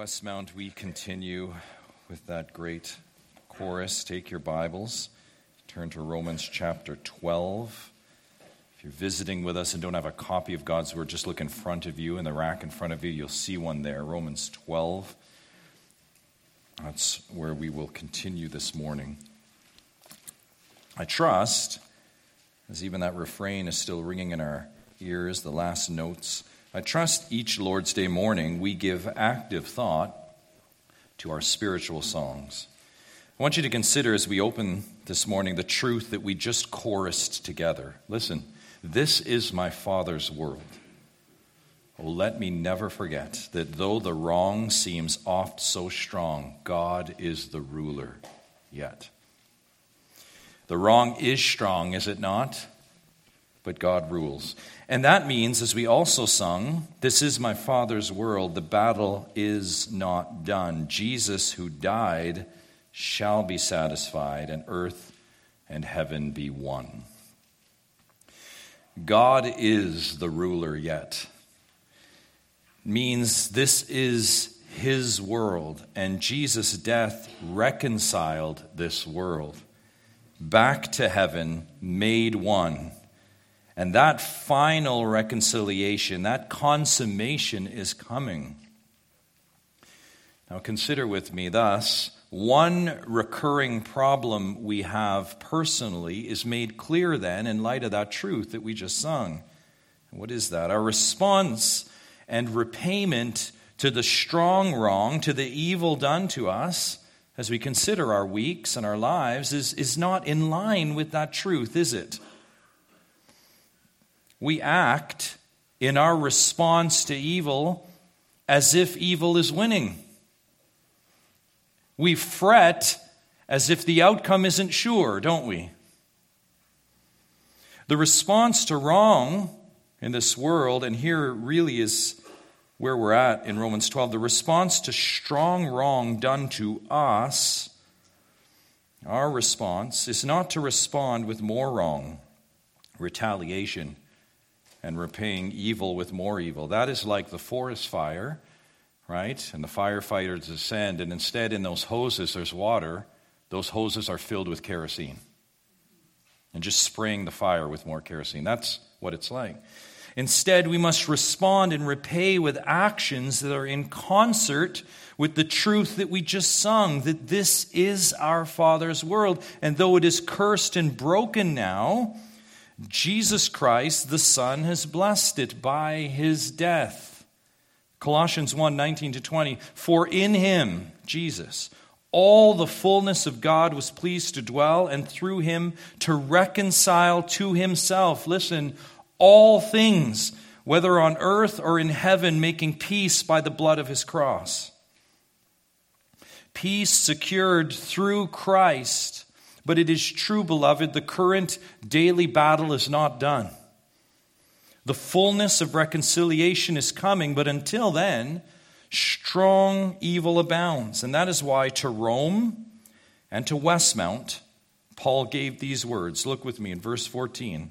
Westmount, we continue with that great chorus. Take your Bibles, turn to Romans chapter 12. If you're visiting with us and don't have a copy of God's Word, just look in front of you, in the rack in front of you, you'll see one there. Romans 12. That's where we will continue this morning. I trust, as even that refrain is still ringing in our ears, the last notes I trust each Lord's Day morning we give active thought to our spiritual songs. I want you to consider as we open this morning the truth that we just chorused together. Listen, this is my Father's world. Oh, let me never forget that though the wrong seems oft so strong, God is the ruler yet. The wrong is strong, is it not? But God rules. And that means, as we also sung, This is my Father's world, the battle is not done. Jesus, who died, shall be satisfied, and earth and heaven be one. God is the ruler yet. Means this is his world, and Jesus' death reconciled this world back to heaven, made one and that final reconciliation, that consummation is coming. Now, consider with me thus one recurring problem we have personally is made clear then in light of that truth that we just sung. What is that? Our response and repayment to the strong wrong, to the evil done to us, as we consider our weeks and our lives, is, is not in line with that truth, is it? We act in our response to evil as if evil is winning. We fret as if the outcome isn't sure, don't we? The response to wrong in this world, and here really is where we're at in Romans 12, the response to strong wrong done to us, our response is not to respond with more wrong, retaliation, and repaying evil with more evil. That is like the forest fire, right? And the firefighters descend, and instead, in those hoses, there's water. Those hoses are filled with kerosene and just spraying the fire with more kerosene. That's what it's like. Instead, we must respond and repay with actions that are in concert with the truth that we just sung that this is our Father's world. And though it is cursed and broken now, Jesus Christ, the Son, has blessed it by his death. Colossians 1 19 to 20. For in him, Jesus, all the fullness of God was pleased to dwell, and through him to reconcile to himself, listen, all things, whether on earth or in heaven, making peace by the blood of his cross. Peace secured through Christ but it is true, beloved, the current daily battle is not done. The fullness of reconciliation is coming, but until then, strong evil abounds. And that is why to Rome and to Westmount, Paul gave these words. Look with me in verse 14.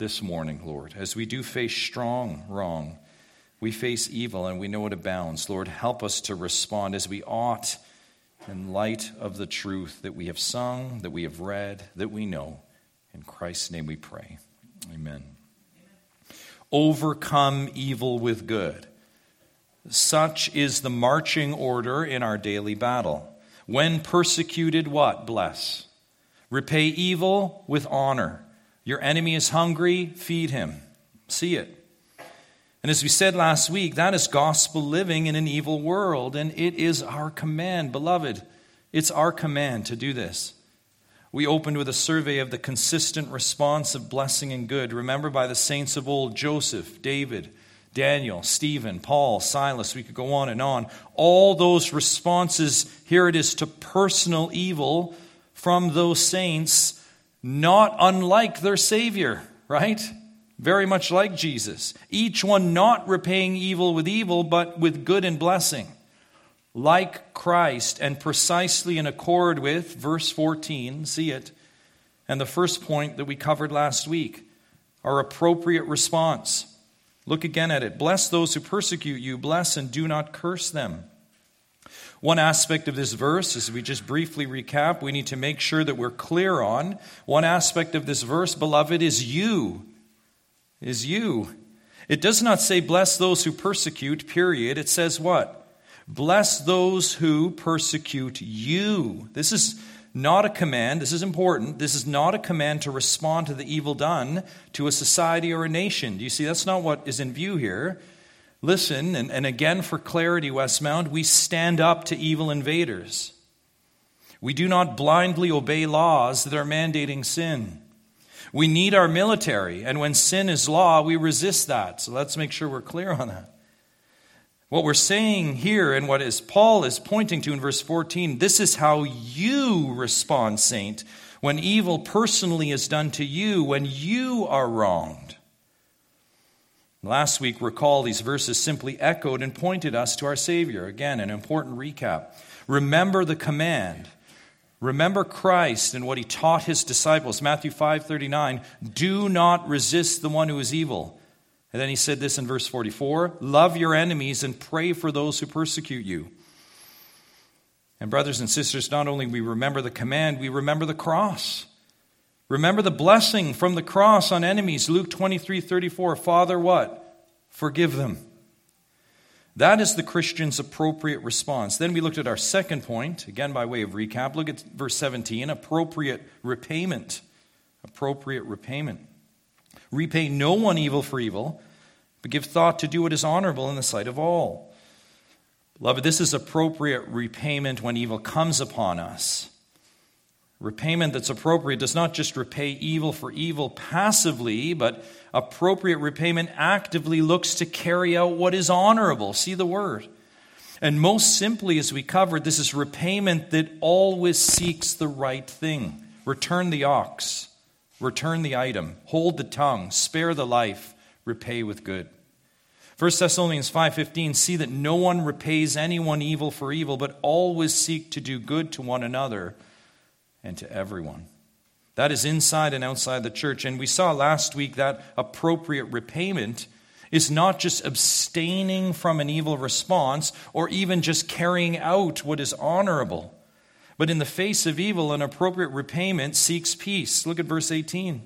this morning, Lord, as we do face strong wrong. We face evil and we know it abounds. Lord, help us to respond as we ought in light of the truth that we have sung, that we have read, that we know. In Christ's name we pray. Amen. Overcome evil with good. Such is the marching order in our daily battle. When persecuted, what? Bless. Repay evil with honor. Your enemy is hungry, feed him. See it. And as we said last week, that is gospel living in an evil world, and it is our command, beloved. It's our command to do this. We opened with a survey of the consistent response of blessing and good. Remember by the saints of old Joseph, David, Daniel, Stephen, Paul, Silas, we could go on and on. All those responses, here it is to personal evil from those saints, not unlike their Savior, right? very much like Jesus, each one not repaying evil with evil, but with good and blessing, like Christ, and precisely in accord with verse 14, see it, and the first point that we covered last week, our appropriate response. Look again at it. Bless those who persecute you, bless and do not curse them. One aspect of this verse, as we just briefly recap, we need to make sure that we're clear on. One aspect of this verse, beloved, is you is you. It does not say, bless those who persecute, period. It says what? Bless those who persecute you. This is not a command. This is important. This is not a command to respond to the evil done to a society or a nation. Do you see? That's not what is in view here. Listen, and, and again for clarity, Westmount, we stand up to evil invaders. We do not blindly obey laws that are mandating sin. We need our military, and when sin is law, we resist that. So let's make sure we're clear on that. What we're saying here, and what is Paul is pointing to in verse 14, this is how you respond, saint, when evil personally is done to you, when you are wronged. Last week, recall these verses simply echoed and pointed us to our Savior. Again, an important recap. Remember the command Remember Christ and what he taught his disciples. Matthew 5:39, "Do not resist the one who is evil." And then he said this in verse 44, "Love your enemies and pray for those who persecute you." And brothers and sisters, not only we remember the command, we remember the cross. Remember the blessing from the cross on enemies. Luke 23:34, "Father, what? Forgive them." That is the Christian's appropriate response. Then we looked at our second point, again by way of recap. Look at verse 17 appropriate repayment. Appropriate repayment. Repay no one evil for evil, but give thought to do what is honorable in the sight of all. Beloved, this is appropriate repayment when evil comes upon us. Repayment that's appropriate does not just repay evil for evil passively, but appropriate repayment actively looks to carry out what is honorable. See the word. And most simply, as we covered, this is repayment that always seeks the right thing. Return the ox, return the item, hold the tongue, spare the life, repay with good. 1 Thessalonians 5:15 see that no one repays anyone evil for evil but always seek to do good to one another and to everyone. That is inside and outside the church. And we saw last week that appropriate repayment is not just abstaining from an evil response or even just carrying out what is honorable. But in the face of evil, an appropriate repayment seeks peace. Look at verse 18.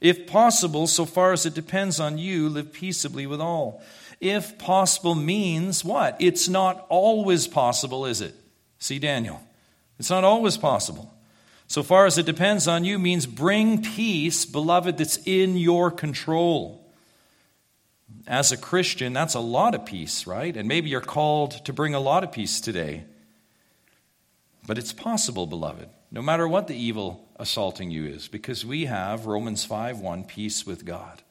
If possible, so far as it depends on you, live peaceably with all. If possible means what? It's not always possible, is it? See Daniel. It's not always possible. So far as it depends on you means bring peace, beloved, that's in your control. As a Christian, that's a lot of peace, right? And maybe you're called to bring a lot of peace today. But it's possible, beloved, no matter what the evil assaulting you is, because we have Romans 5 1 peace with God.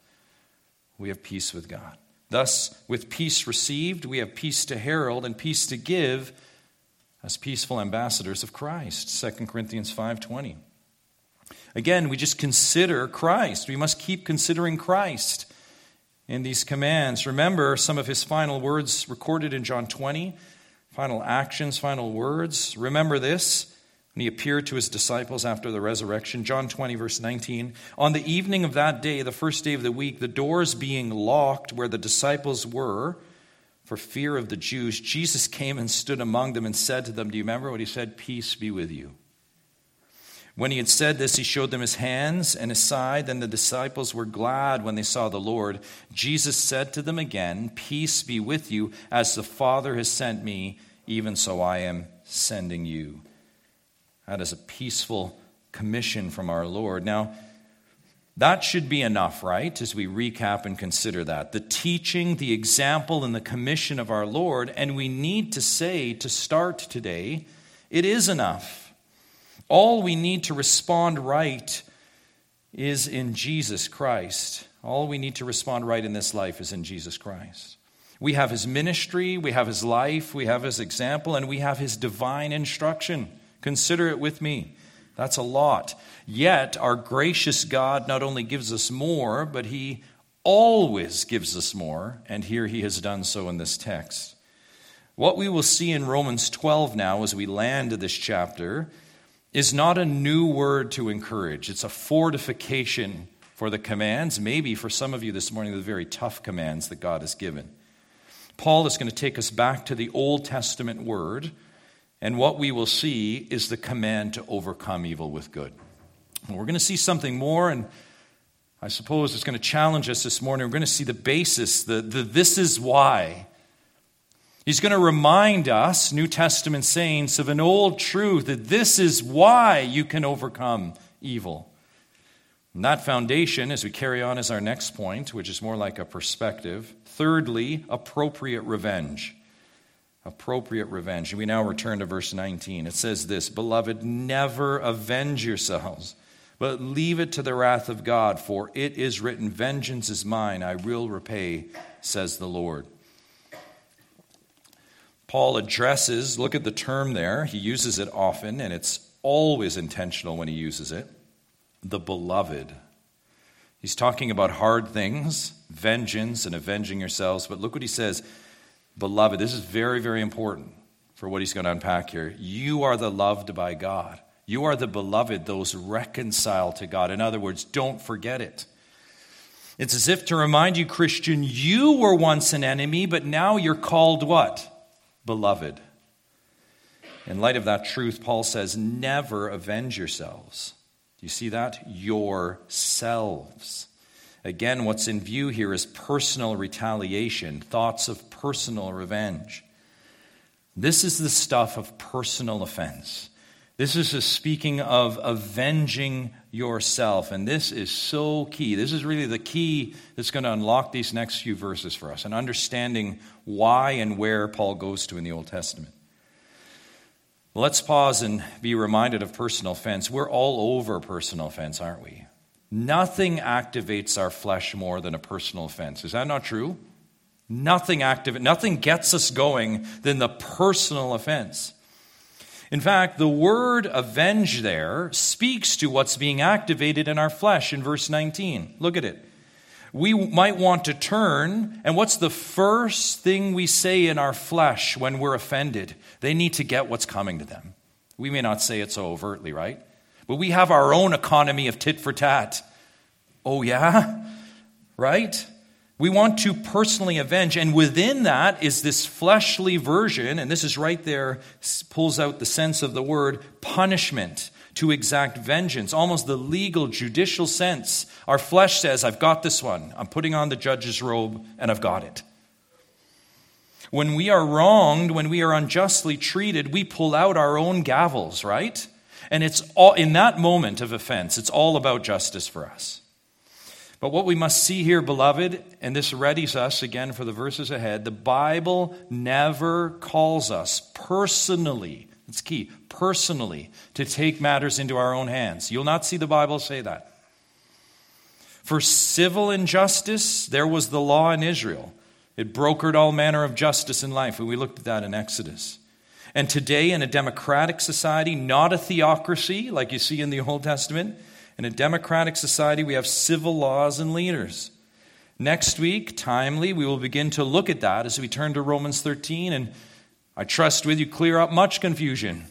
We have peace with God. Thus, with peace received, we have peace to herald and peace to give as peaceful ambassadors of Christ 2 Corinthians 5:20 Again we just consider Christ. We must keep considering Christ in these commands. Remember some of his final words recorded in John 20 final actions final words. Remember this. When he appeared to his disciples after the resurrection John 20 verse 19 on the evening of that day the first day of the week the doors being locked where the disciples were for fear of the Jews, Jesus came and stood among them and said to them, Do you remember what he said? Peace be with you. When he had said this, he showed them his hands and his side. Then the disciples were glad when they saw the Lord. Jesus said to them again, Peace be with you. As the Father has sent me, even so I am sending you. That is a peaceful commission from our Lord. Now, That should be enough, right? As we recap and consider that. The teaching, the example, and the commission of our Lord. And we need to say to start today, it is enough. All we need to respond right is in Jesus Christ. All we need to respond right in this life is in Jesus Christ. We have his ministry, we have his life, we have his example, and we have his divine instruction. Consider it with me. That's a lot. Yet, our gracious God not only gives us more, but He always gives us more, and here He has done so in this text. What we will see in Romans 12 now as we land this chapter is not a new word to encourage, it's a fortification for the commands, maybe for some of you this morning, the very tough commands that God has given. Paul is going to take us back to the Old Testament word and what we will see is the command to overcome evil with good. And we're going to see something more, and I suppose it's going to challenge us this morning. We're going to see the basis, the, the this is why. He's going to remind us, New Testament saints, of an old truth that this is why you can overcome evil. And that foundation, as we carry on, is our next point, which is more like a perspective. Thirdly, appropriate revenge appropriate revenge. We now return to verse 19. It says this Beloved, never avenge yourselves, but leave it to the wrath of God, for it is written, Vengeance is mine, I will repay, says the Lord. Paul addresses, look at the term there, he uses it often, and it's always intentional when he uses it the beloved. He's talking about hard things, vengeance and avenging yourselves, but look what he says Beloved, this is very, very important for what he's going to unpack here. You are the loved by God. You are the beloved, those reconciled to God. In other words, don't forget it. It's as if to remind you, Christian, you were once an enemy, but now you're called what? Beloved. In light of that truth, Paul says, never avenge yourselves. Do you see that? Yourselves. Again, what's in view here is personal retaliation, thoughts of personal revenge. This is the stuff of personal offense. This is a speaking of avenging yourself. And this is so key. This is really the key that's going to unlock these next few verses for us and understanding why and where Paul goes to in the Old Testament. Let's pause and be reminded of personal offense. We're all over personal offense, aren't we? Nothing activates our flesh more than a personal offense. Is that not true? Nothing active, nothing gets us going than the personal offense. In fact, the word avenge there speaks to what's being activated in our flesh in verse 19. Look at it. We might want to turn, and what's the first thing we say in our flesh when we're offended? They need to get what's coming to them. We may not say it so overtly, right? But we have our own economy of tit for tat. Oh, yeah? Right? We want to personally avenge, and within that is this fleshly version, and this is right there, pulls out the sense of the word punishment, to exact vengeance, almost the legal, judicial sense. Our flesh says, I've got this one. I'm putting on the judge's robe, and I've got it. When we are wronged, when we are unjustly treated, we pull out our own gavels, right? And it's all, in that moment of offense, it's all about justice for us. But what we must see here, beloved, and this readies us again for the verses ahead, the Bible never calls us personally, it's key, personally, to take matters into our own hands. You'll not see the Bible say that. For civil injustice, there was the law in Israel. It brokered all manner of justice in life, and we looked at that in Exodus. And today, in a democratic society, not a theocracy like you see in the Old Testament, in a democratic society, we have civil laws and leaders. Next week, timely, we will begin to look at that as we turn to Romans 13, and I trust with you clear up much confusion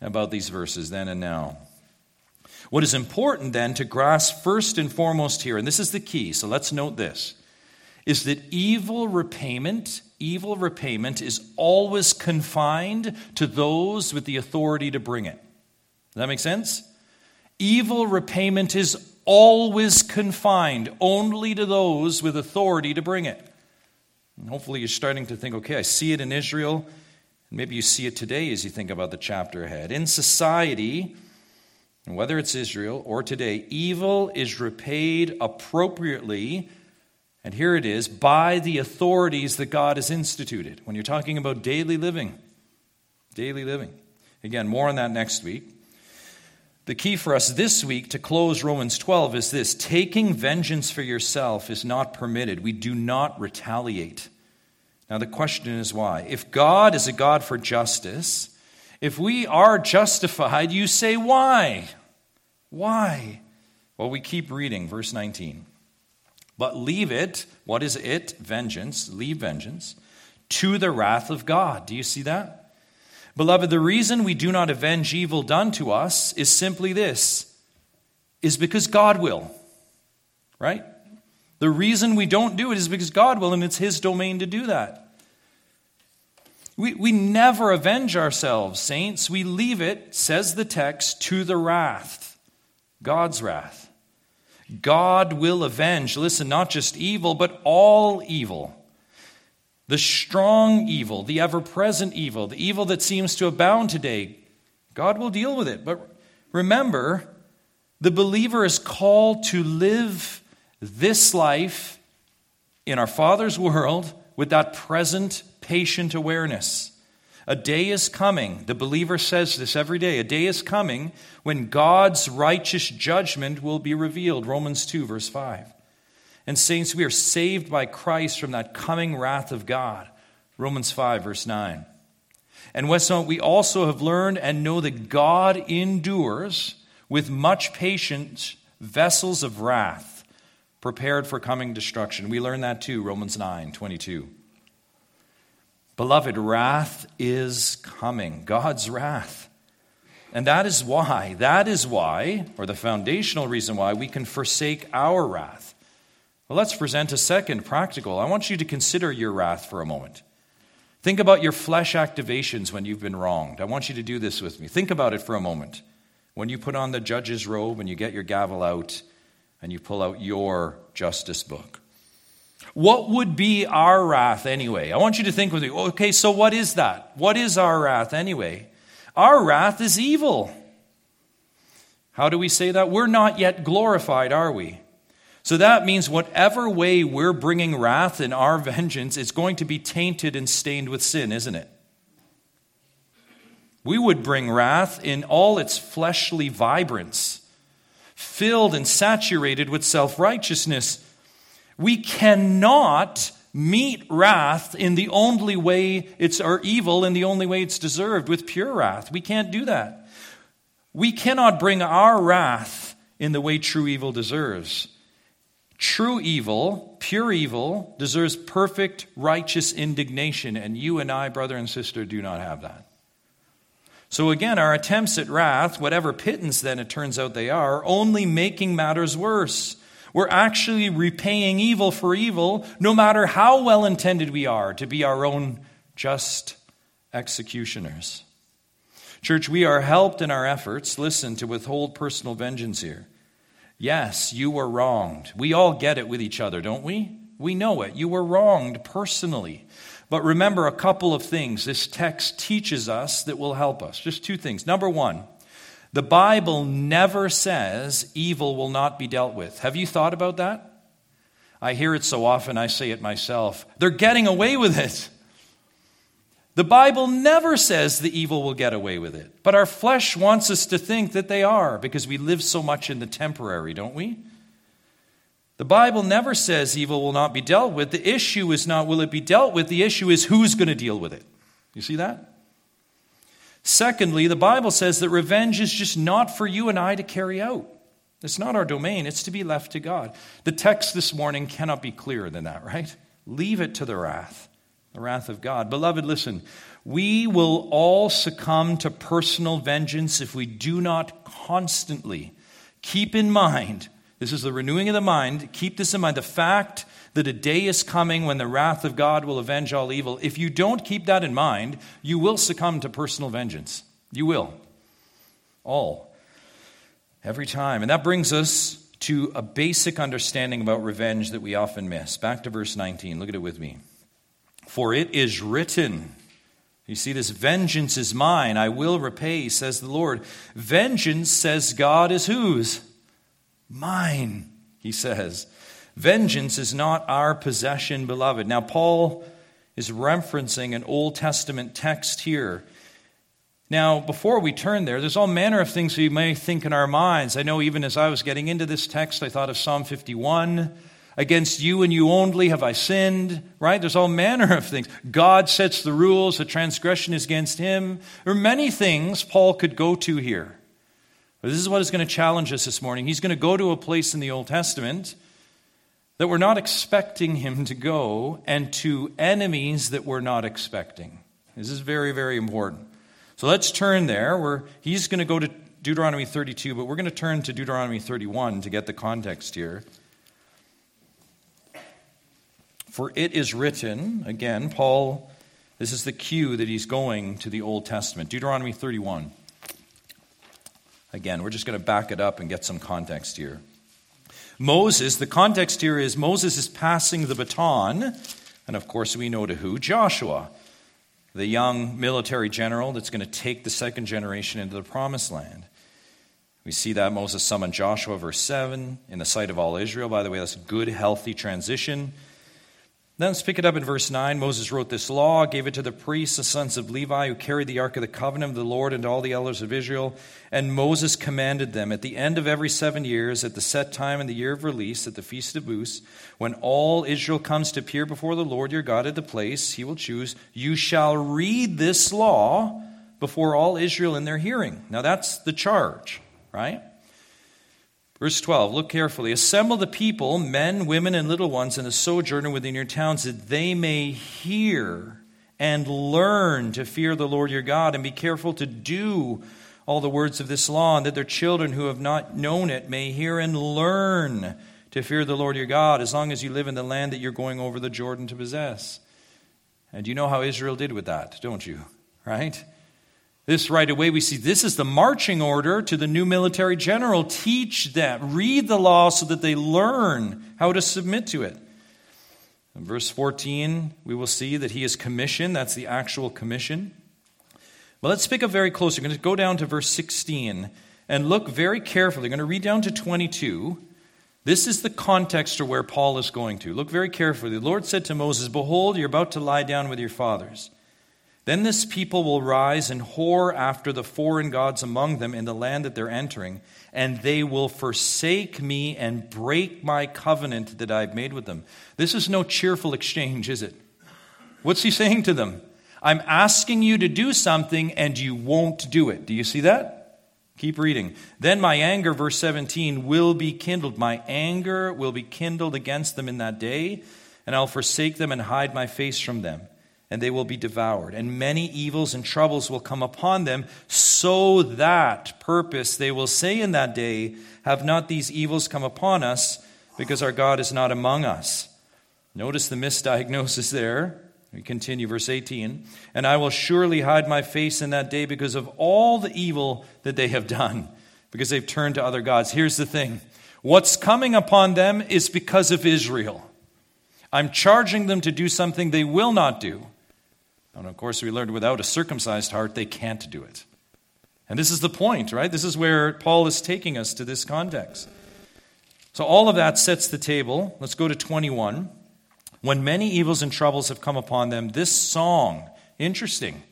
about these verses then and now. What is important then to grasp first and foremost here, and this is the key, so let's note this, is that evil repayment evil repayment is always confined to those with the authority to bring it. Does that make sense? Evil repayment is always confined only to those with authority to bring it. And hopefully, you're starting to think, okay, I see it in Israel. Maybe you see it today as you think about the chapter ahead. In society, And whether it's Israel or today, evil is repaid appropriately, and here it is, by the authorities that God has instituted. When you're talking about daily living, daily living. Again, more on that next week. The key for us this week to close Romans 12 is this taking vengeance for yourself is not permitted. We do not retaliate. Now, the question is why? If God is a God for justice, if we are justified, you say, why? Why? Well, we keep reading, verse 19. But leave it, what is it? Vengeance, leave vengeance, to the wrath of God. Do you see that? Beloved, the reason we do not avenge evil done to us is simply this is because God will. Right? The reason we don't do it is because God will, and it's His domain to do that. We, we never avenge ourselves, saints. We leave it, says the text, to the wrath, God's wrath. God will avenge, listen, not just evil, but all evil. The strong evil, the ever present evil, the evil that seems to abound today, God will deal with it. But remember, the believer is called to live this life in our Father's world with that present patient awareness. A day is coming, the believer says this every day. A day is coming when God's righteous judgment will be revealed. Romans 2, verse 5. And, saints, we are saved by Christ from that coming wrath of God. Romans 5, verse 9. And not we also have learned and know that God endures with much patience vessels of wrath prepared for coming destruction. We learn that too, Romans 9, 22. Beloved, wrath is coming, God's wrath. And that is why, that is why, or the foundational reason why, we can forsake our wrath. Well, let's present a second practical. I want you to consider your wrath for a moment. Think about your flesh activations when you've been wronged. I want you to do this with me. Think about it for a moment. When you put on the judge's robe and you get your gavel out and you pull out your justice book. What would be our wrath anyway? I want you to think with me. Okay, so what is that? What is our wrath anyway? Our wrath is evil. How do we say that? We're not yet glorified, are we? So that means whatever way we're bringing wrath in our vengeance, it's going to be tainted and stained with sin, isn't it? We would bring wrath in all its fleshly vibrance, filled and saturated with self righteousness we cannot meet wrath in the only way it's our evil in the only way it's deserved with pure wrath. We can't do that. We cannot bring our wrath in the way true evil deserves. True evil, pure evil, deserves perfect righteous indignation, and you and I, brother and sister, do not have that. So again, our attempts at wrath, whatever pittance then it turns out they are, are only making matters worse. We're actually repaying evil for evil, no matter how well intended we are to be our own just executioners. Church, we are helped in our efforts, listen, to withhold personal vengeance here. Yes, you were wronged. We all get it with each other, don't we? We know it. You were wronged personally. But remember a couple of things this text teaches us that will help us. Just two things. Number one, the Bible never says evil will not be dealt with. Have you thought about that? I hear it so often, I say it myself. They're getting away with it. The Bible never says the evil will get away with it, but our flesh wants us to think that they are because we live so much in the temporary, don't we? The Bible never says evil will not be dealt with. The issue is not will it be dealt with, the issue is who's going to deal with it. You see that? Secondly, the Bible says that revenge is just not for you and I to carry out. It's not our domain, it's to be left to God. The text this morning cannot be clearer than that, right? Leave it to the wrath, the wrath of God. Beloved, listen, we will all succumb to personal vengeance if we do not constantly keep in mind this is the renewing of the mind. Keep this in mind the fact that a day is coming when the wrath of God will avenge all evil. If you don't keep that in mind, you will succumb to personal vengeance. You will. All. Every time. And that brings us to a basic understanding about revenge that we often miss. Back to verse 19. Look at it with me. For it is written, You see, this vengeance is mine. I will repay, says the Lord. Vengeance, says God, is whose? Mine, he says. Vengeance is not our possession, beloved. Now, Paul is referencing an Old Testament text here. Now, before we turn there, there's all manner of things we may think in our minds. I know even as I was getting into this text, I thought of Psalm 51. Against you and you only have I sinned, right? There's all manner of things. God sets the rules, the transgression is against him. There are many things Paul could go to here. But this is what is going to challenge us this morning. He's going to go to a place in the Old Testament that we're not expecting him to go and to enemies that we're not expecting. This is very, very important. So let's turn there. Where he's going to go to Deuteronomy 32, but we're going to turn to Deuteronomy 31 to get the context here. For it is written, again, Paul, this is the cue that he's going to the Old Testament. Deuteronomy 31. Again, we're just going to back it up and get some context here. Moses, the context here is Moses is passing the baton, and of course we know to who? Joshua, the young military general that's going to take the second generation into the promised land. We see that Moses summoned Joshua, verse 7, in the sight of all Israel. By the way, that's good, healthy transition. Then let's pick it up in verse 9. Moses wrote this law, gave it to the priests, the sons of Levi, who carried the ark of the covenant of the Lord, and all the elders of Israel. And Moses commanded them at the end of every seven years, at the set time in the year of release, at the feast of booths, when all Israel comes to appear before the Lord your God at the place he will choose, you shall read this law before all Israel in their hearing. Now that's the charge, right? Verse 12, look carefully. Assemble the people, men, women, and little ones, and the sojourner within your towns, that they may hear and learn to fear the Lord your God, and be careful to do all the words of this law, and that their children who have not known it may hear and learn to fear the Lord your God, as long as you live in the land that you're going over the Jordan to possess. And you know how Israel did with that, don't you? Right? This right away, we see this is the marching order to the new military general. Teach them, read the law so that they learn how to submit to it. In verse 14, we will see that he is commissioned. That's the actual commission. But let's pick up very close. We're going to go down to verse 16 and look very carefully. We're going to read down to 22. This is the context or where Paul is going to. Look very carefully. The Lord said to Moses, Behold, you're about to lie down with your fathers. Then this people will rise and whore after the foreign gods among them in the land that they're entering, and they will forsake me and break my covenant that I've made with them. This is no cheerful exchange, is it? What's he saying to them? I'm asking you to do something and you won't do it. Do you see that? Keep reading. Then my anger, verse 17, will be kindled. My anger will be kindled against them in that day, and I'll forsake them and hide my face from them and they will be devoured. And many evils and troubles will come upon them, so that purpose they will say in that day, Have not these evils come upon us, because our God is not among us? Notice the misdiagnosis there. We continue, verse 18. And I will surely hide my face in that day because of all the evil that they have done, because they've turned to other gods. Here's the thing what's coming upon them is because of Israel. I'm charging them to do something they will not do. And of course, we learned without a circumcised heart, they can't do it. And this is the point, right? This is where Paul is taking us to this context. So, all of that sets the table. Let's go to 21. When many evils and troubles have come upon them, this song, interesting.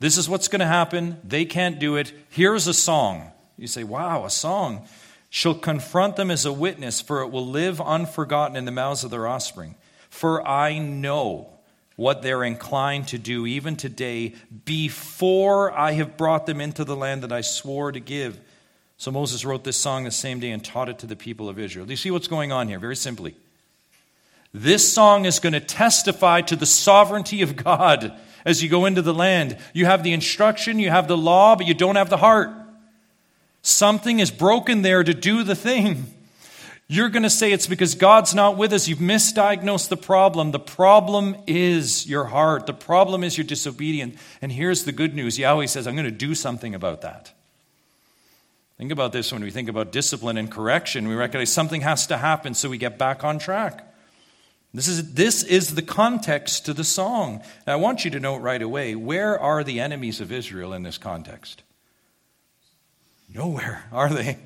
This is what's going to happen. They can't do it. Here's a song. You say, wow, a song. Shall confront them as a witness, for it will live unforgotten in the mouths of their offspring. For I know what they're inclined to do even today before I have brought them into the land that I swore to give. So Moses wrote this song the same day and taught it to the people of Israel. Do you see what's going on here? Very simply. This song is going to testify to the sovereignty of God as you go into the land. You have the instruction, you have the law, but you don't have the heart. Something is broken there to do the thing. You're going to say it's because God's not with us. You've misdiagnosed the problem. The problem is your heart. The problem is your disobedience. And here's the good news Yahweh says, I'm going to do something about that. Think about this when we think about discipline and correction. We recognize something has to happen so we get back on track. This is, this is the context to the song. Now, I want you to note right away where are the enemies of Israel in this context? Nowhere, are they?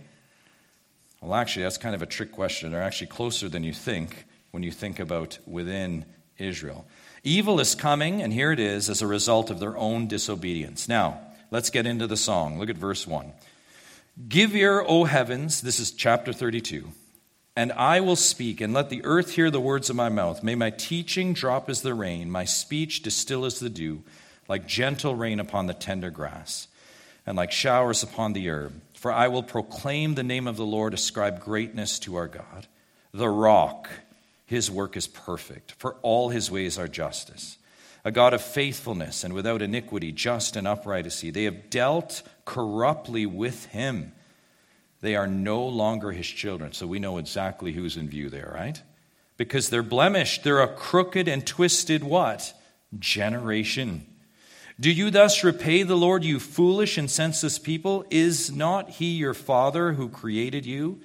Well, actually, that's kind of a trick question. They're actually closer than you think when you think about within Israel. Evil is coming, and here it is, as a result of their own disobedience. Now, let's get into the song. Look at verse 1. Give ear, O heavens, this is chapter 32, and I will speak, and let the earth hear the words of my mouth. May my teaching drop as the rain, my speech distill as the dew, like gentle rain upon the tender grass, and like showers upon the herb. For I will proclaim the name of the Lord, ascribe greatness to our God. The rock, his work is perfect, for all his ways are justice. A God of faithfulness and without iniquity, just and upright is he. They have dealt corruptly with him. They are no longer his children. So we know exactly who's in view there, right? Because they're blemished. They're a crooked and twisted what? Generation. Do you thus repay the Lord, you foolish and senseless people? Is not he your father who created you,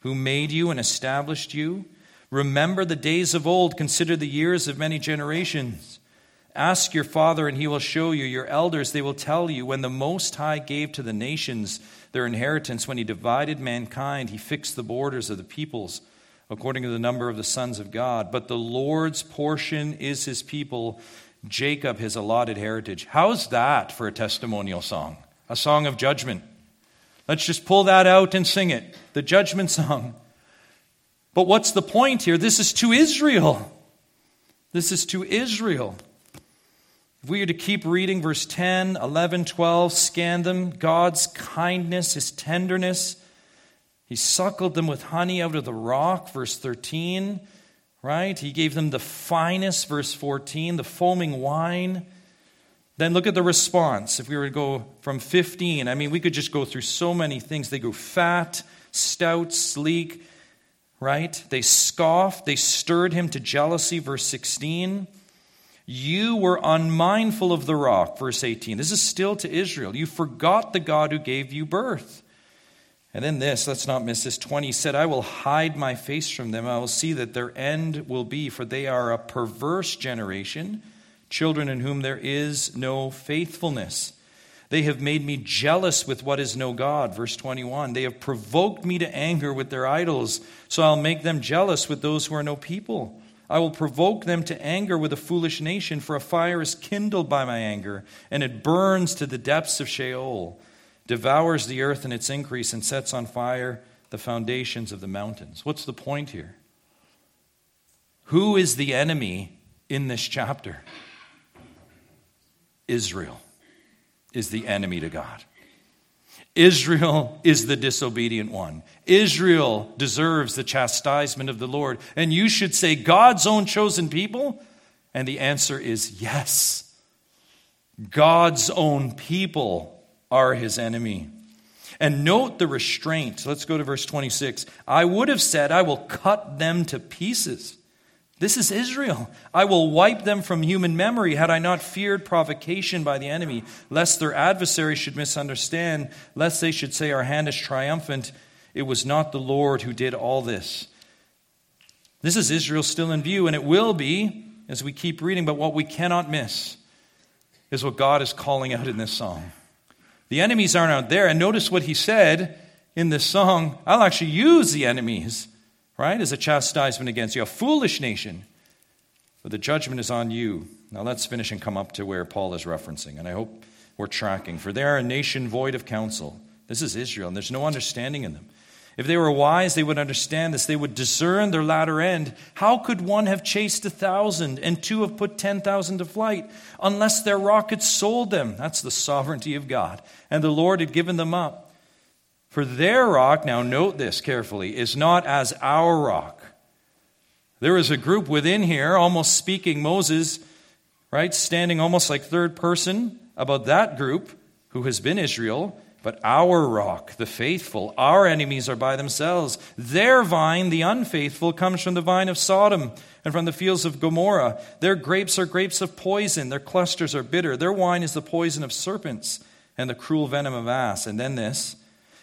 who made you and established you? Remember the days of old, consider the years of many generations. Ask your father, and he will show you. Your elders, they will tell you. When the Most High gave to the nations their inheritance, when he divided mankind, he fixed the borders of the peoples according to the number of the sons of God. But the Lord's portion is his people Jacob his allotted heritage. How's that for a testimonial song? A song of judgment. Let's just pull that out and sing it. The judgment song. But what's the point here? This is to Israel. This is to Israel. If we are to keep reading verse 10, 11, 12, scan them, God's kindness, his tenderness. He suckled them with honey out of the rock, verse 13 right? He gave them the finest, verse 14, the foaming wine. Then look at the response. If we were to go from 15, I mean, we could just go through so many things. They grew fat, stout, sleek, right? They scoffed, they stirred him to jealousy, verse 16. You were unmindful of the rock, verse 18. This is still to Israel. You forgot the God who gave you birth. And then this, let's not miss this 20 said, I will hide my face from them. I will see that their end will be, for they are a perverse generation, children in whom there is no faithfulness. They have made me jealous with what is no God. Verse 21. They have provoked me to anger with their idols, so I'll make them jealous with those who are no people. I will provoke them to anger with a foolish nation, for a fire is kindled by my anger, and it burns to the depths of Sheol devours the earth and its increase, and sets on fire the foundations of the mountains. What's the point here? Who is the enemy in this chapter? Israel is the enemy to God. Israel is the disobedient one. Israel deserves the chastisement of the Lord. And you should say, God's own chosen people? And the answer is yes. God's own people are his enemy. And note the restraint. Let's go to verse 26. I would have said, I will cut them to pieces. This is Israel. I will wipe them from human memory had I not feared provocation by the enemy, lest their adversary should misunderstand, lest they should say, Our hand is triumphant. It was not the Lord who did all this. This is Israel still in view, and it will be as we keep reading, but what we cannot miss is what God is calling out in this song. The enemies aren't out there. And notice what he said in this song I'll actually use the enemies, right, as a chastisement against you, a foolish nation. But the judgment is on you. Now let's finish and come up to where Paul is referencing. And I hope we're tracking. For they are a nation void of counsel. This is Israel, and there's no understanding in them. If they were wise, they would understand this. They would discern their latter end. How could one have chased a thousand and two have put 10,000 to flight unless their rock had sold them? That's the sovereignty of God. And the Lord had given them up. For their rock, now note this carefully, is not as our rock. There is a group within here, almost speaking Moses, right, standing almost like third person about that group who has been Israel but our rock, the faithful, our enemies are by themselves. Their vine, the unfaithful, comes from the vine of Sodom and from the fields of Gomorrah. Their grapes are grapes of poison. Their clusters are bitter. Their wine is the poison of serpents and the cruel venom of ass. And then this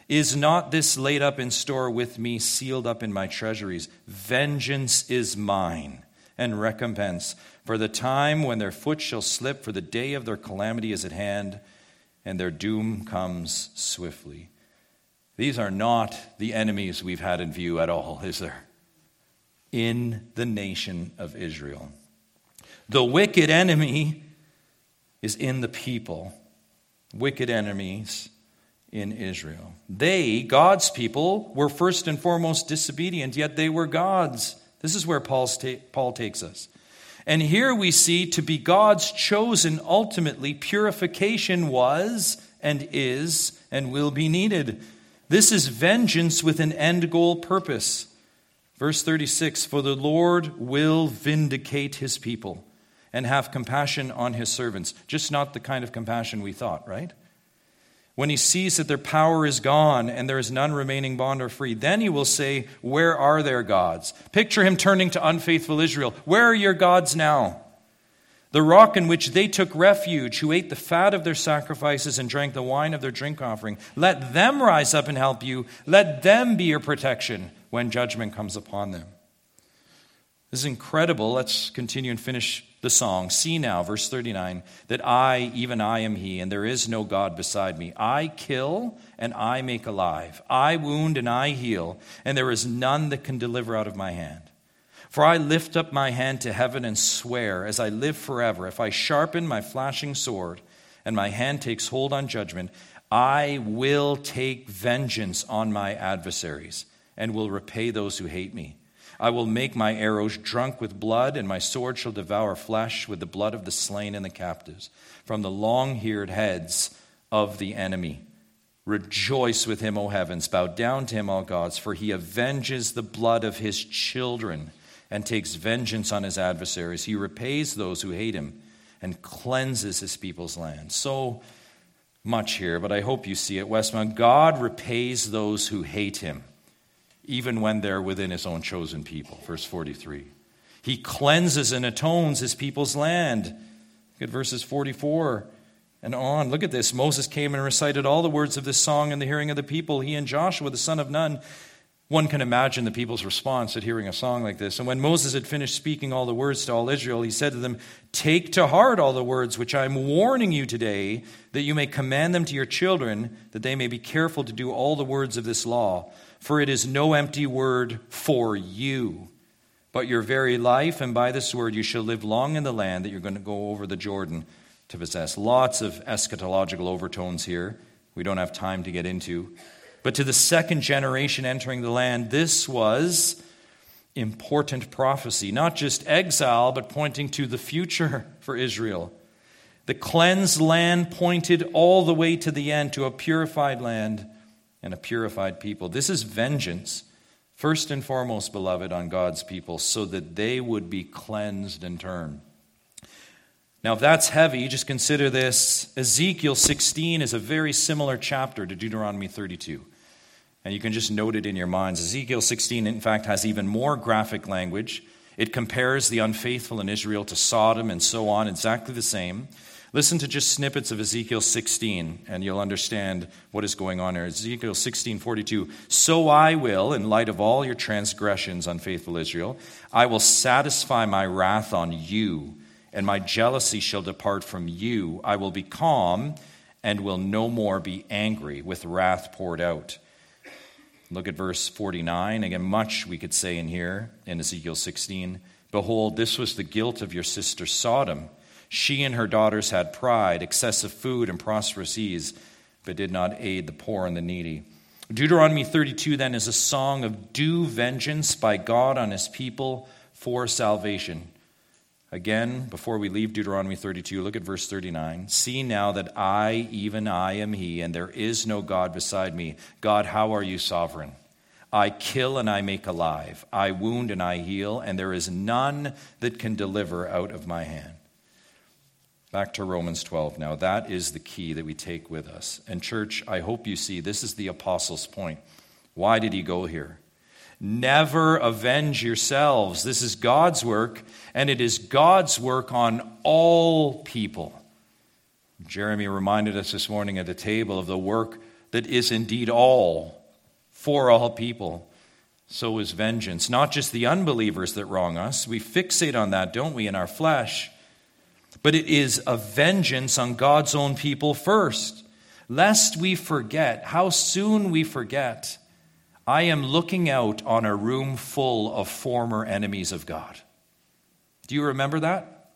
Is not this laid up in store with me, sealed up in my treasuries? Vengeance is mine. and recompense. For the time when their foot shall slip, for the day of their calamity is at hand, and their doom comes swiftly. These are not the enemies we've had in view at all, is there? In the nation of Israel. The wicked enemy is in the people, wicked enemies in Israel. They, God's people, were first and foremost disobedient, yet they were God's. This is where ta- Paul takes us. And here we see to be God's chosen, ultimately, purification was and is and will be needed. This is vengeance with an end goal purpose. Verse 36 For the Lord will vindicate his people and have compassion on his servants. Just not the kind of compassion we thought, right? When he sees that their power is gone and there is none remaining bond or free, then he will say, Where are their gods? Picture him turning to unfaithful Israel. Where are your gods now? The rock in which they took refuge, who ate the fat of their sacrifices and drank the wine of their drink offering. Let them rise up and help you. Let them be your protection when judgment comes upon them. This is incredible. Let's continue and finish the song. See now, verse 39, that I, even I, am He, and there is no God beside me. I kill and I make alive. I wound and I heal, and there is none that can deliver out of my hand. For I lift up my hand to heaven and swear, as I live forever, if I sharpen my flashing sword and my hand takes hold on judgment, I will take vengeance on my adversaries and will repay those who hate me. I will make my arrows drunk with blood, and my sword shall devour flesh with the blood of the slain and the captives, from the long haired heads of the enemy. Rejoice with him, O heavens. Bow down to him, all gods, for he avenges the blood of his children and takes vengeance on his adversaries. He repays those who hate him and cleanses his people's land. So much here, but I hope you see it, Westmount. God repays those who hate him even when they're within his own chosen people. Verse 43. He cleanses and atones his people's land. Look at verses 44 and on. Look at this. Moses came and recited all the words of this song in the hearing of the people. He and Joshua, the son of Nun. One can imagine the people's response at hearing a song like this. And when Moses had finished speaking all the words to all Israel, he said to them, Take to heart all the words which I am warning you today, that you may command them to your children, that they may be careful to do all the words of this law. For it is no empty word for you, but your very life, and by this word you shall live long in the land that you're going to go over the Jordan to possess. Lots of eschatological overtones here. We don't have time to get into. But to the second generation entering the land, this was important prophecy, not just exile, but pointing to the future for Israel. The cleansed land pointed all the way to the end, to a purified land and a purified people. This is vengeance, first and foremost, beloved, on God's people, so that they would be cleansed in turn. Now, if that's heavy, just consider this. Ezekiel 16 is a very similar chapter to Deuteronomy 32. And you can just note it in your minds. Ezekiel 16, in fact, has even more graphic language. It compares the unfaithful in Israel to Sodom and so on, exactly the same. Listen to just snippets of Ezekiel 16, and you'll understand what is going on here. Ezekiel 16, 42. So I will, in light of all your transgressions, unfaithful Israel, I will satisfy my wrath on you, and my jealousy shall depart from you. I will be calm and will no more be angry with wrath poured out. Look at verse 49. Again, much we could say in here in Ezekiel 16. Behold, this was the guilt of your sister Sodom she and her daughters had pride, excessive food, and prosperous ease, but did not aid the poor and the needy. Deuteronomy 32 then is a song of due vengeance by God on his people for salvation. Again, before we leave Deuteronomy 32, look at verse 39. See now that I, even I, am He, and there is no God beside me. God, how are you sovereign? I kill and I make alive. I wound and I heal, and there is none that can deliver out of my hand. Back to Romans 12 now. That is the key that we take with us. And, church, I hope you see this is the apostles' point. Why did he go here? Never avenge yourselves. This is God's work, and it is God's work on all people. Jeremy reminded us this morning at the table of the work that is indeed all for all people. so is vengeance. Not just the unbelievers that wrong us. We fixate on that, don't we, in our flesh? But it is a vengeance on God's own people first. Lest we forget, how soon we forget, I am looking out on a room full of former enemies of God. Do you remember that?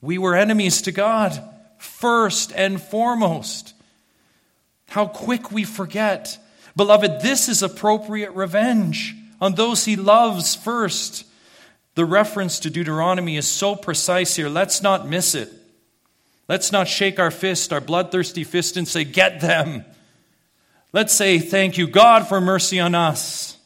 We were enemies to God, first and foremost. How quick we forget. Beloved, this is appropriate revenge on those he loves first. The reference to Deuteronomy is so precise here. Let's not miss it. Let's not shake our fist, our bloodthirsty fist, and say, Get them. Let's say, Thank you, God, for mercy on us.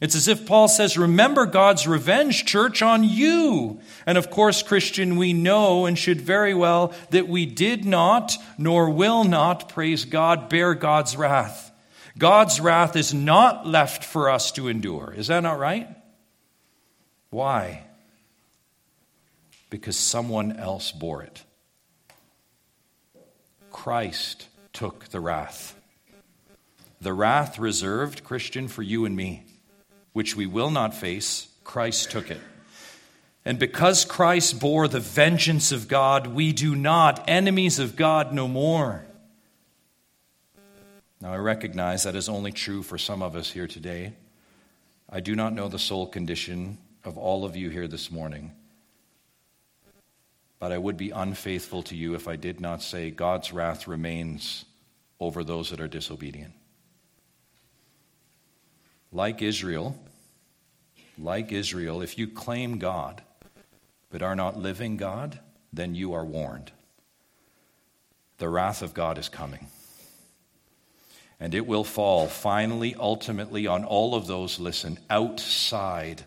It's as if Paul says, Remember God's revenge, church, on you. And of course, Christian, we know and should very well that we did not, nor will not, praise God, bear God's wrath. God's wrath is not left for us to endure. Is that not right? Why? Because someone else bore it. Christ took the wrath. The wrath reserved, Christian, for you and me, which we will not face, Christ took it. And because Christ bore the vengeance of God, we do not, enemies of God, no more. Now, I recognize that is only true for some of us here today. I do not know the soul condition of all of you here this morning. But I would be unfaithful to you if I did not say God's wrath remains over those that are disobedient. Like Israel, like Israel, if you claim God but are not living God, then you are warned. The wrath of God is coming. And it will fall finally, ultimately, on all of those, listen, outside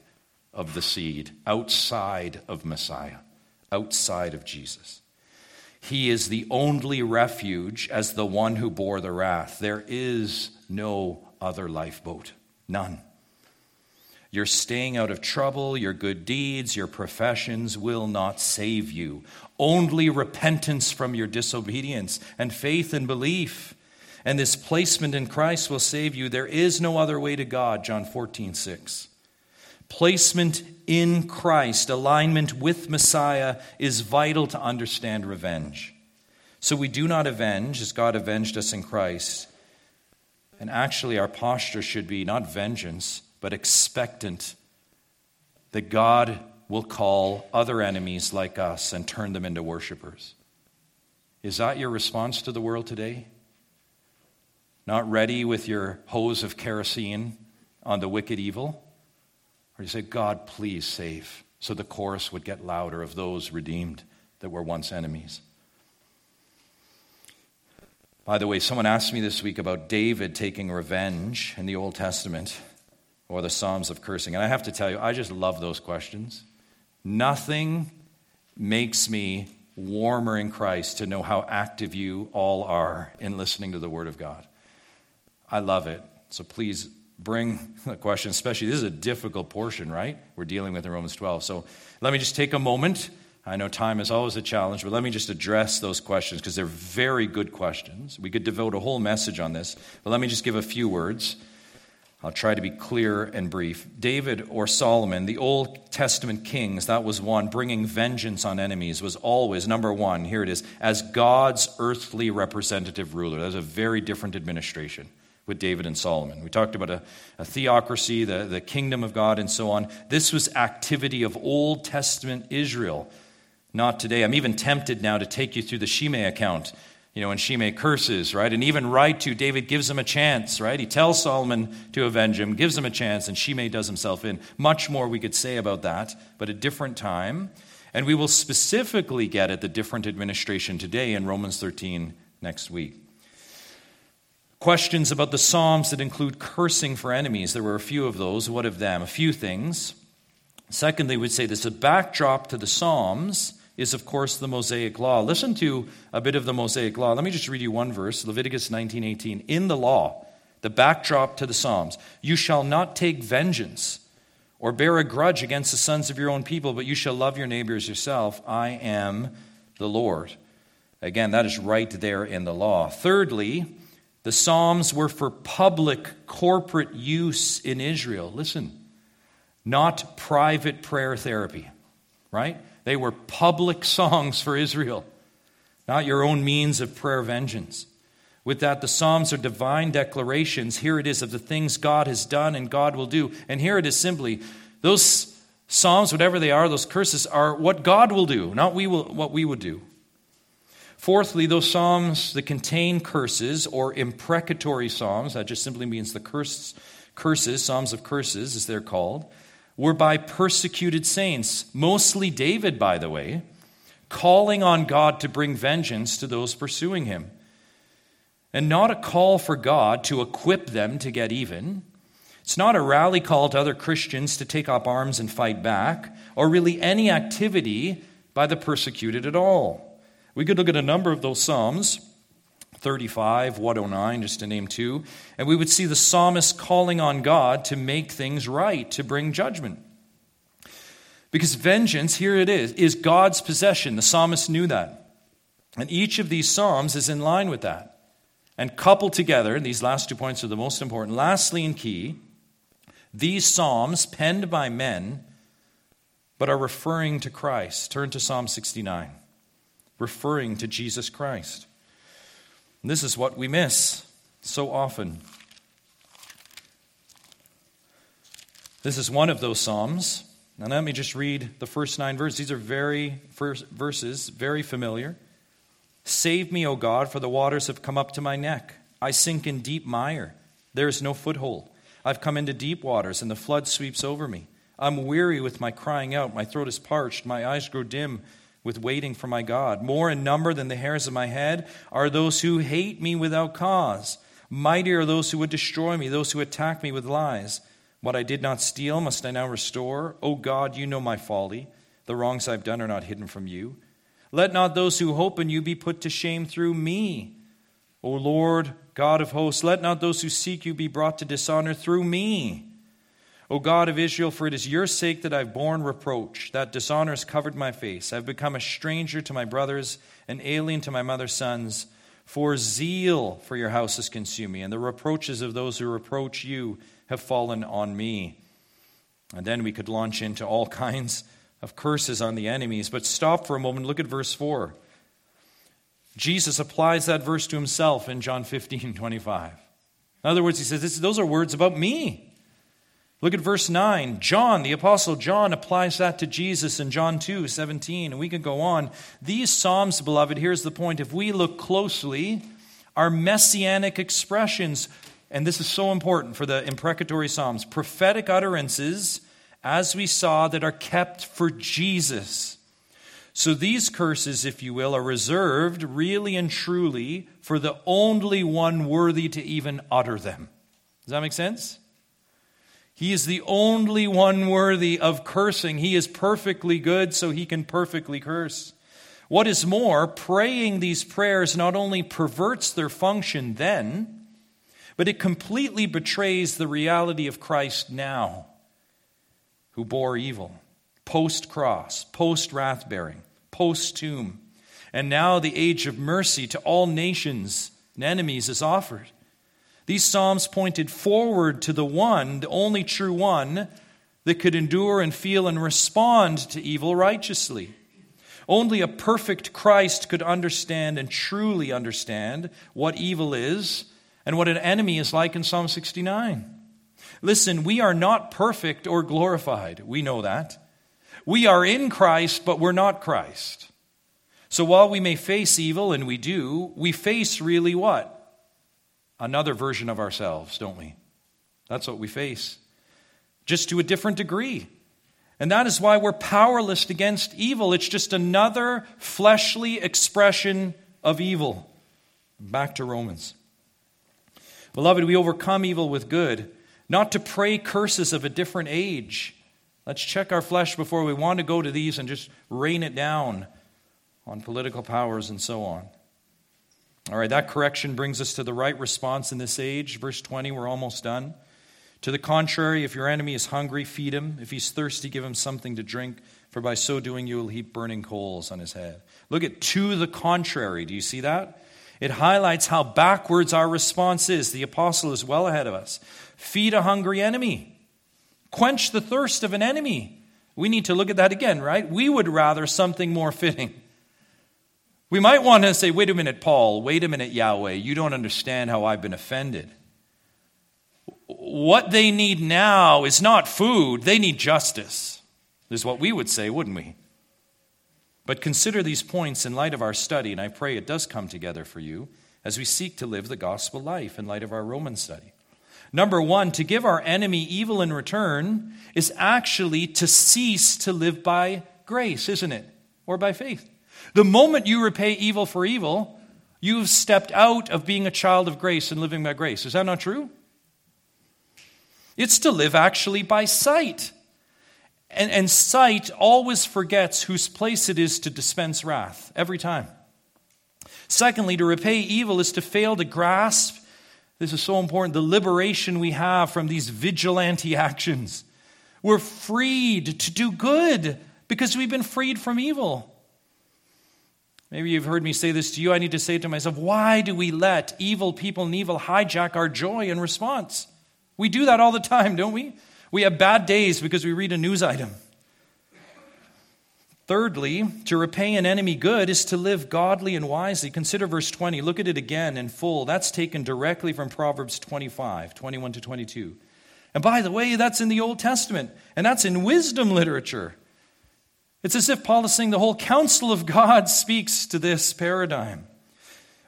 of the seed, outside of Messiah, outside of Jesus. He is the only refuge as the one who bore the wrath. There is no other lifeboat, none. Your staying out of trouble, your good deeds, your professions will not save you. Only repentance from your disobedience and faith and belief and this placement in Christ will save you. There is no other way to God, John 14, 6. Placement in Christ, alignment with Messiah, is vital to understand revenge. So we do not avenge as God avenged us in Christ. And actually, our posture should be not vengeance, but expectant that God will call other enemies like us and turn them into worshipers. Is that your response to the world today? Not ready with your hose of kerosene on the wicked evil? Or you say, God, please save, so the chorus would get louder of those redeemed that were once enemies. By the way, someone asked me this week about David taking revenge in the Old Testament or the Psalms of cursing. And I have to tell you, I just love those questions. Nothing makes me warmer in Christ to know how active you all are in listening to the Word of God. I love it. So please bring the question, especially this is a difficult portion, right? We're dealing with in Romans 12. So let me just take a moment. I know time is always a challenge, but let me just address those questions because they're very good questions. We could devote a whole message on this, but let me just give a few words. I'll try to be clear and brief. David or Solomon, the Old Testament kings, that was one, bringing vengeance on enemies, was always, number one, here it is, as God's earthly representative ruler. That's a very different administration with David and Solomon. We talked about a, a, theocracy, the, the kingdom of God, and so on. This was activity of Old Testament Israel, not today. I'm even tempted now to take you through the Shimei account, you know, when Shimei curses, right? And even right to David gives him a chance, right? He tells Solomon to avenge him, gives him a chance, and Shimei does himself in. Much more we could say about that, but a different time. And we will specifically get at the different administration today in Romans 13 next week. Questions about the Psalms that include cursing for enemies. There were a few of those. What of them? A few things. Secondly, we'd say this a backdrop to the Psalms is, of course, the Mosaic Law. Listen to a bit of the Mosaic Law. Let me just read you one verse Leviticus 19:18. In the law, the backdrop to the Psalms, you shall not take vengeance or bear a grudge against the sons of your own people, but you shall love your neighbors yourself. I am the Lord. Again, that is right there in the law. Thirdly, The Psalms were for public, corporate use in Israel. Listen, not private prayer therapy, right? They were public songs for Israel, not your own means of prayer vengeance. With that, the Psalms are divine declarations. Here it is of the things God has done and God will do. And here it is simply those Psalms, whatever they are, those curses are what God will do, not we will, what we would do. Fourthly, those Psalms that contain curses or imprecatory Psalms, that just simply means the curse, curses, Psalms of curses, as they're called, were by persecuted saints, mostly David, by the way, calling on God to bring vengeance to those pursuing him and not a call for God to equip them to get even. It's not a rally call to other Christians to take up arms and fight back, or really any activity by the persecuted at all. We could look at a number of those Psalms, 35, 109, just to name two, and we would see the psalmist calling on God to make things right, to bring judgment. Because vengeance, here it is, is God's possession. The psalmist knew that. And each of these Psalms is in line with that and coupled together, these last two points are the most important. Lastly, and key, these Psalms, penned by men, but are referring to Christ. Turn to Psalm 69, referring to Jesus Christ. And this is what we miss so often. This is one of those Psalms. Now, let me just read the first nine verses. These are very first verses, very familiar. Save me, O God, for the waters have come up to my neck. I sink in deep mire. There is no foothold. I've come into deep waters, and the flood sweeps over me. I'm weary with my crying out. My throat is parched. My eyes grow dim with waiting for my God. More in number than the hairs of my head are those who hate me without cause. Mightier are those who would destroy me, those who attack me with lies. What I did not steal, must I now restore? O God, you know my folly. The wrongs I've done are not hidden from you. Let not those who hope in you be put to shame through me. O Lord, God of hosts, let not those who seek you be brought to dishonor through me. O God of Israel, for it is your sake that I've borne reproach, that dishonor has covered my face. I've become a stranger to my brothers, an alien to my mother's sons. For zeal for your house has consumed me, and the reproaches of those who reproach you have fallen on me. And then we could launch into all kinds of curses on the enemies. But stop for a moment, look at verse 4. Jesus applies that verse to himself in John 15 25. In other words, he says, Those are words about me. Look at verse 9. John, the Apostle John, applies that to Jesus in John 2 17. And we can go on. These Psalms, beloved, here's the point. If we look closely, are messianic expressions. And this is so important for the imprecatory Psalms prophetic utterances as we saw, that are kept for Jesus. So these curses, if you will, are reserved really and truly for the only one worthy to even utter them. Does that make sense? He is the only one worthy of cursing. He is perfectly good, so he can perfectly curse. What is more, praying these prayers not only perverts their function then, but it completely betrays the reality of Christ now who bore evil, post cross, post wrath bearing, post tomb. And now the age of mercy to all nations and enemies is offered. These Psalms pointed forward to the one, the only true one, that could endure and feel and respond to evil righteously. Only a perfect Christ could understand and truly understand what evil is and what an enemy is like in Psalm 69. Listen, we are not perfect or glorified. We know that. We are in Christ, but we're not Christ. So while we may face evil, and we do, we face really what? Another version of ourselves, don't we? That's what we face. Just to a different degree. And that is why we're powerless against evil. It's just another fleshly expression of evil. Back to Romans. Beloved, we overcome evil with good not to pray curses of a different age. Let's check our flesh before we want to go to these and just rain it down on political powers and so on. All right, that correction brings us to the right response in this age. Verse 20, we're almost done. To the contrary, if your enemy is hungry, feed him. If he's thirsty, give him something to drink, for by so doing you will heap burning coals on his head. Look at to the contrary. Do you see that? It highlights how backwards our response is. The apostle is well ahead of us. Feed a hungry enemy, quench the thirst of an enemy. We need to look at that again, right? We would rather something more fitting. We might want to say, wait a minute, Paul, wait a minute, Yahweh, you don't understand how I've been offended. What they need now is not food, they need justice, is what we would say, wouldn't we? But consider these points in light of our study, and I pray it does come together for you as we seek to live the gospel life in light of our Roman study. Number one, to give our enemy evil in return is actually to cease to live by grace, isn't it? Or by faith. The moment you repay evil for evil, you've stepped out of being a child of grace and living by grace. Is that not true? It's to live actually by sight. And, and sight always forgets whose place it is to dispense wrath, every time. Secondly, to repay evil is to fail to grasp, this is so important, the liberation we have from these vigilante actions. We're freed to do good because we've been freed from evil. Maybe you've heard me say this to you. I need to say to myself why do we let evil people and evil hijack our joy and response? We do that all the time, don't we? We have bad days because we read a news item. Thirdly, to repay an enemy good is to live godly and wisely. Consider verse 20. Look at it again in full. That's taken directly from Proverbs 25, 21 to 22. And by the way, that's in the Old Testament, and that's in wisdom literature. It's as if Paul is saying the whole counsel of God speaks to this paradigm.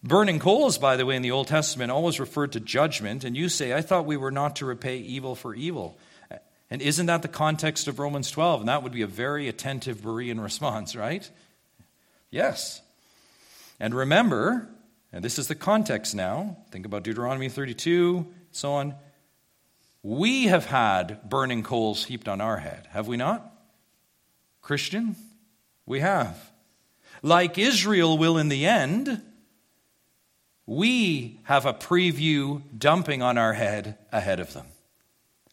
Burning coals, by the way, in the Old Testament always referred to judgment, and you say, I thought we were not to repay evil for evil. And isn't that the context of Romans 12? And that would be a very attentive Berean response, right? Yes. And remember, and this is the context now, think about Deuteronomy 32, so on. We have had burning coals heaped on our head, have we not? Christian, we have. Like Israel will in the end, we have a preview dumping on our head ahead of them.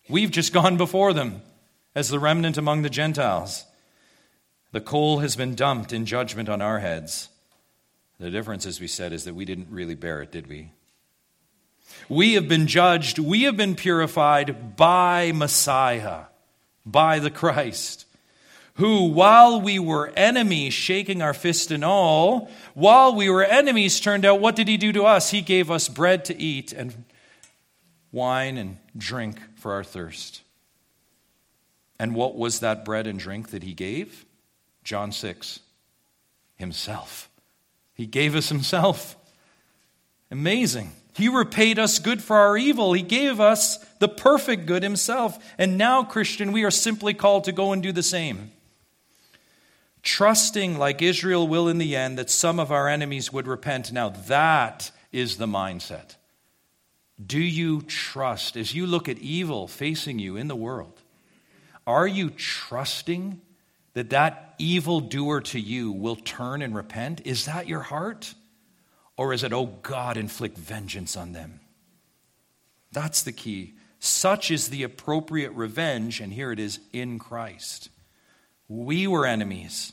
We've just gone before them as the remnant among the Gentiles. The coal has been dumped in judgment on our heads. The difference, as we said, is that we didn't really bear it, did we? We have been judged, we have been purified by Messiah, by the Christ, who, while we were enemies, shaking our fist and all, while we were enemies, turned out, what did he do to us? He gave us bread to eat and wine and drink for our thirst. And what was that bread and drink that he gave? John 6. Himself. He gave us himself. Amazing. He repaid us good for our evil. He gave us the perfect good himself. And now, Christian, we are simply called to go and do the same. Trusting, like Israel will in the end, that some of our enemies would repent. Now, that is the mindset. Do you trust, as you look at evil facing you in the world, are you trusting that that evil doer to you will turn and repent? Is that your heart? Or is it, oh God, inflict vengeance on them? That's the key. Such is the appropriate revenge, and here it is in Christ. We were enemies.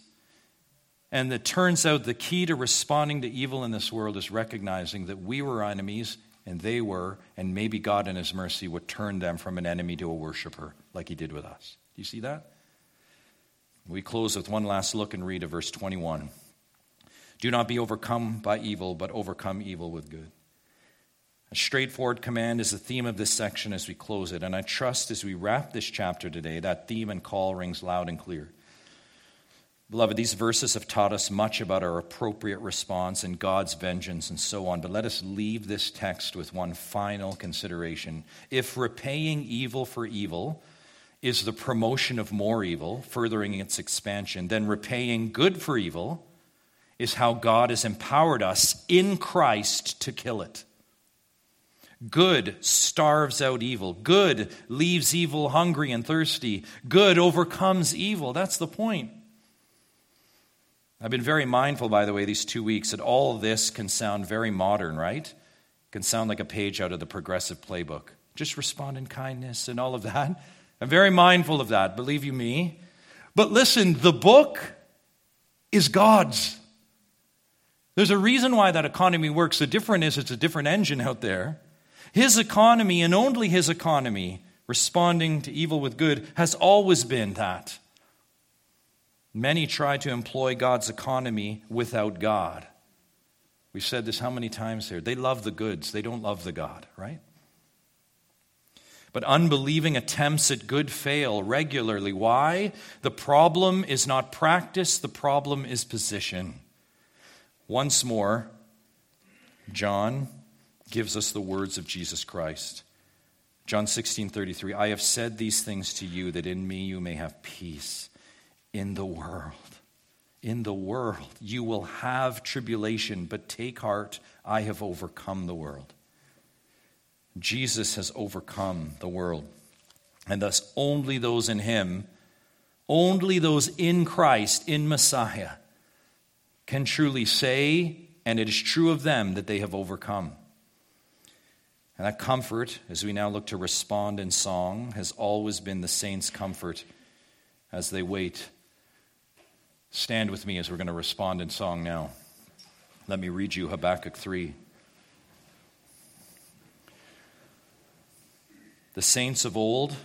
And it turns out the key to responding to evil in this world is recognizing that we were enemies and they were, and maybe God in His mercy would turn them from an enemy to a worshiper, like He did with us. Do you see that? We close with one last look and read of verse 21. Do not be overcome by evil, but overcome evil with good. A straightforward command is the theme of this section as we close it, and I trust as we wrap this chapter today, that theme and call rings loud and clear. Beloved, these verses have taught us much about our appropriate response and God's vengeance and so on, but let us leave this text with one final consideration. If repaying evil for evil is the promotion of more evil, furthering its expansion, then repaying good for evil is how God has empowered us in Christ to kill it. Good starves out evil. Good leaves evil hungry and thirsty. Good overcomes evil. That's the point. I've been very mindful, by the way, these two weeks that all this can sound very modern, right? Can sound like a page out of the progressive playbook. Just respond in kindness and all of that. I'm very mindful of that, believe you me. But listen, the book is God's. There's a reason why that economy works. The difference is it's a different engine out there. His economy, and only his economy, responding to evil with good, has always been that. Many try to employ God's economy without God. We've said this how many times here? They love the goods, they don't love the God, right? But unbelieving attempts at good fail regularly. Why? The problem is not practice, the problem is position. Once more, John gives us the words of Jesus Christ. John 16, 33, I have said these things to you that in me you may have peace in the world. In the world you will have tribulation, but take heart, I have overcome the world. Jesus has overcome the world. And thus, only those in Him, only those in Christ, in Messiah, can truly say, and it is true of them, that they have overcome. And that comfort, as we now look to respond in song, has always been the saints' comfort as they wait. Stand with me as we're going to respond in song now. Let me read you Habakkuk 3. The saints of old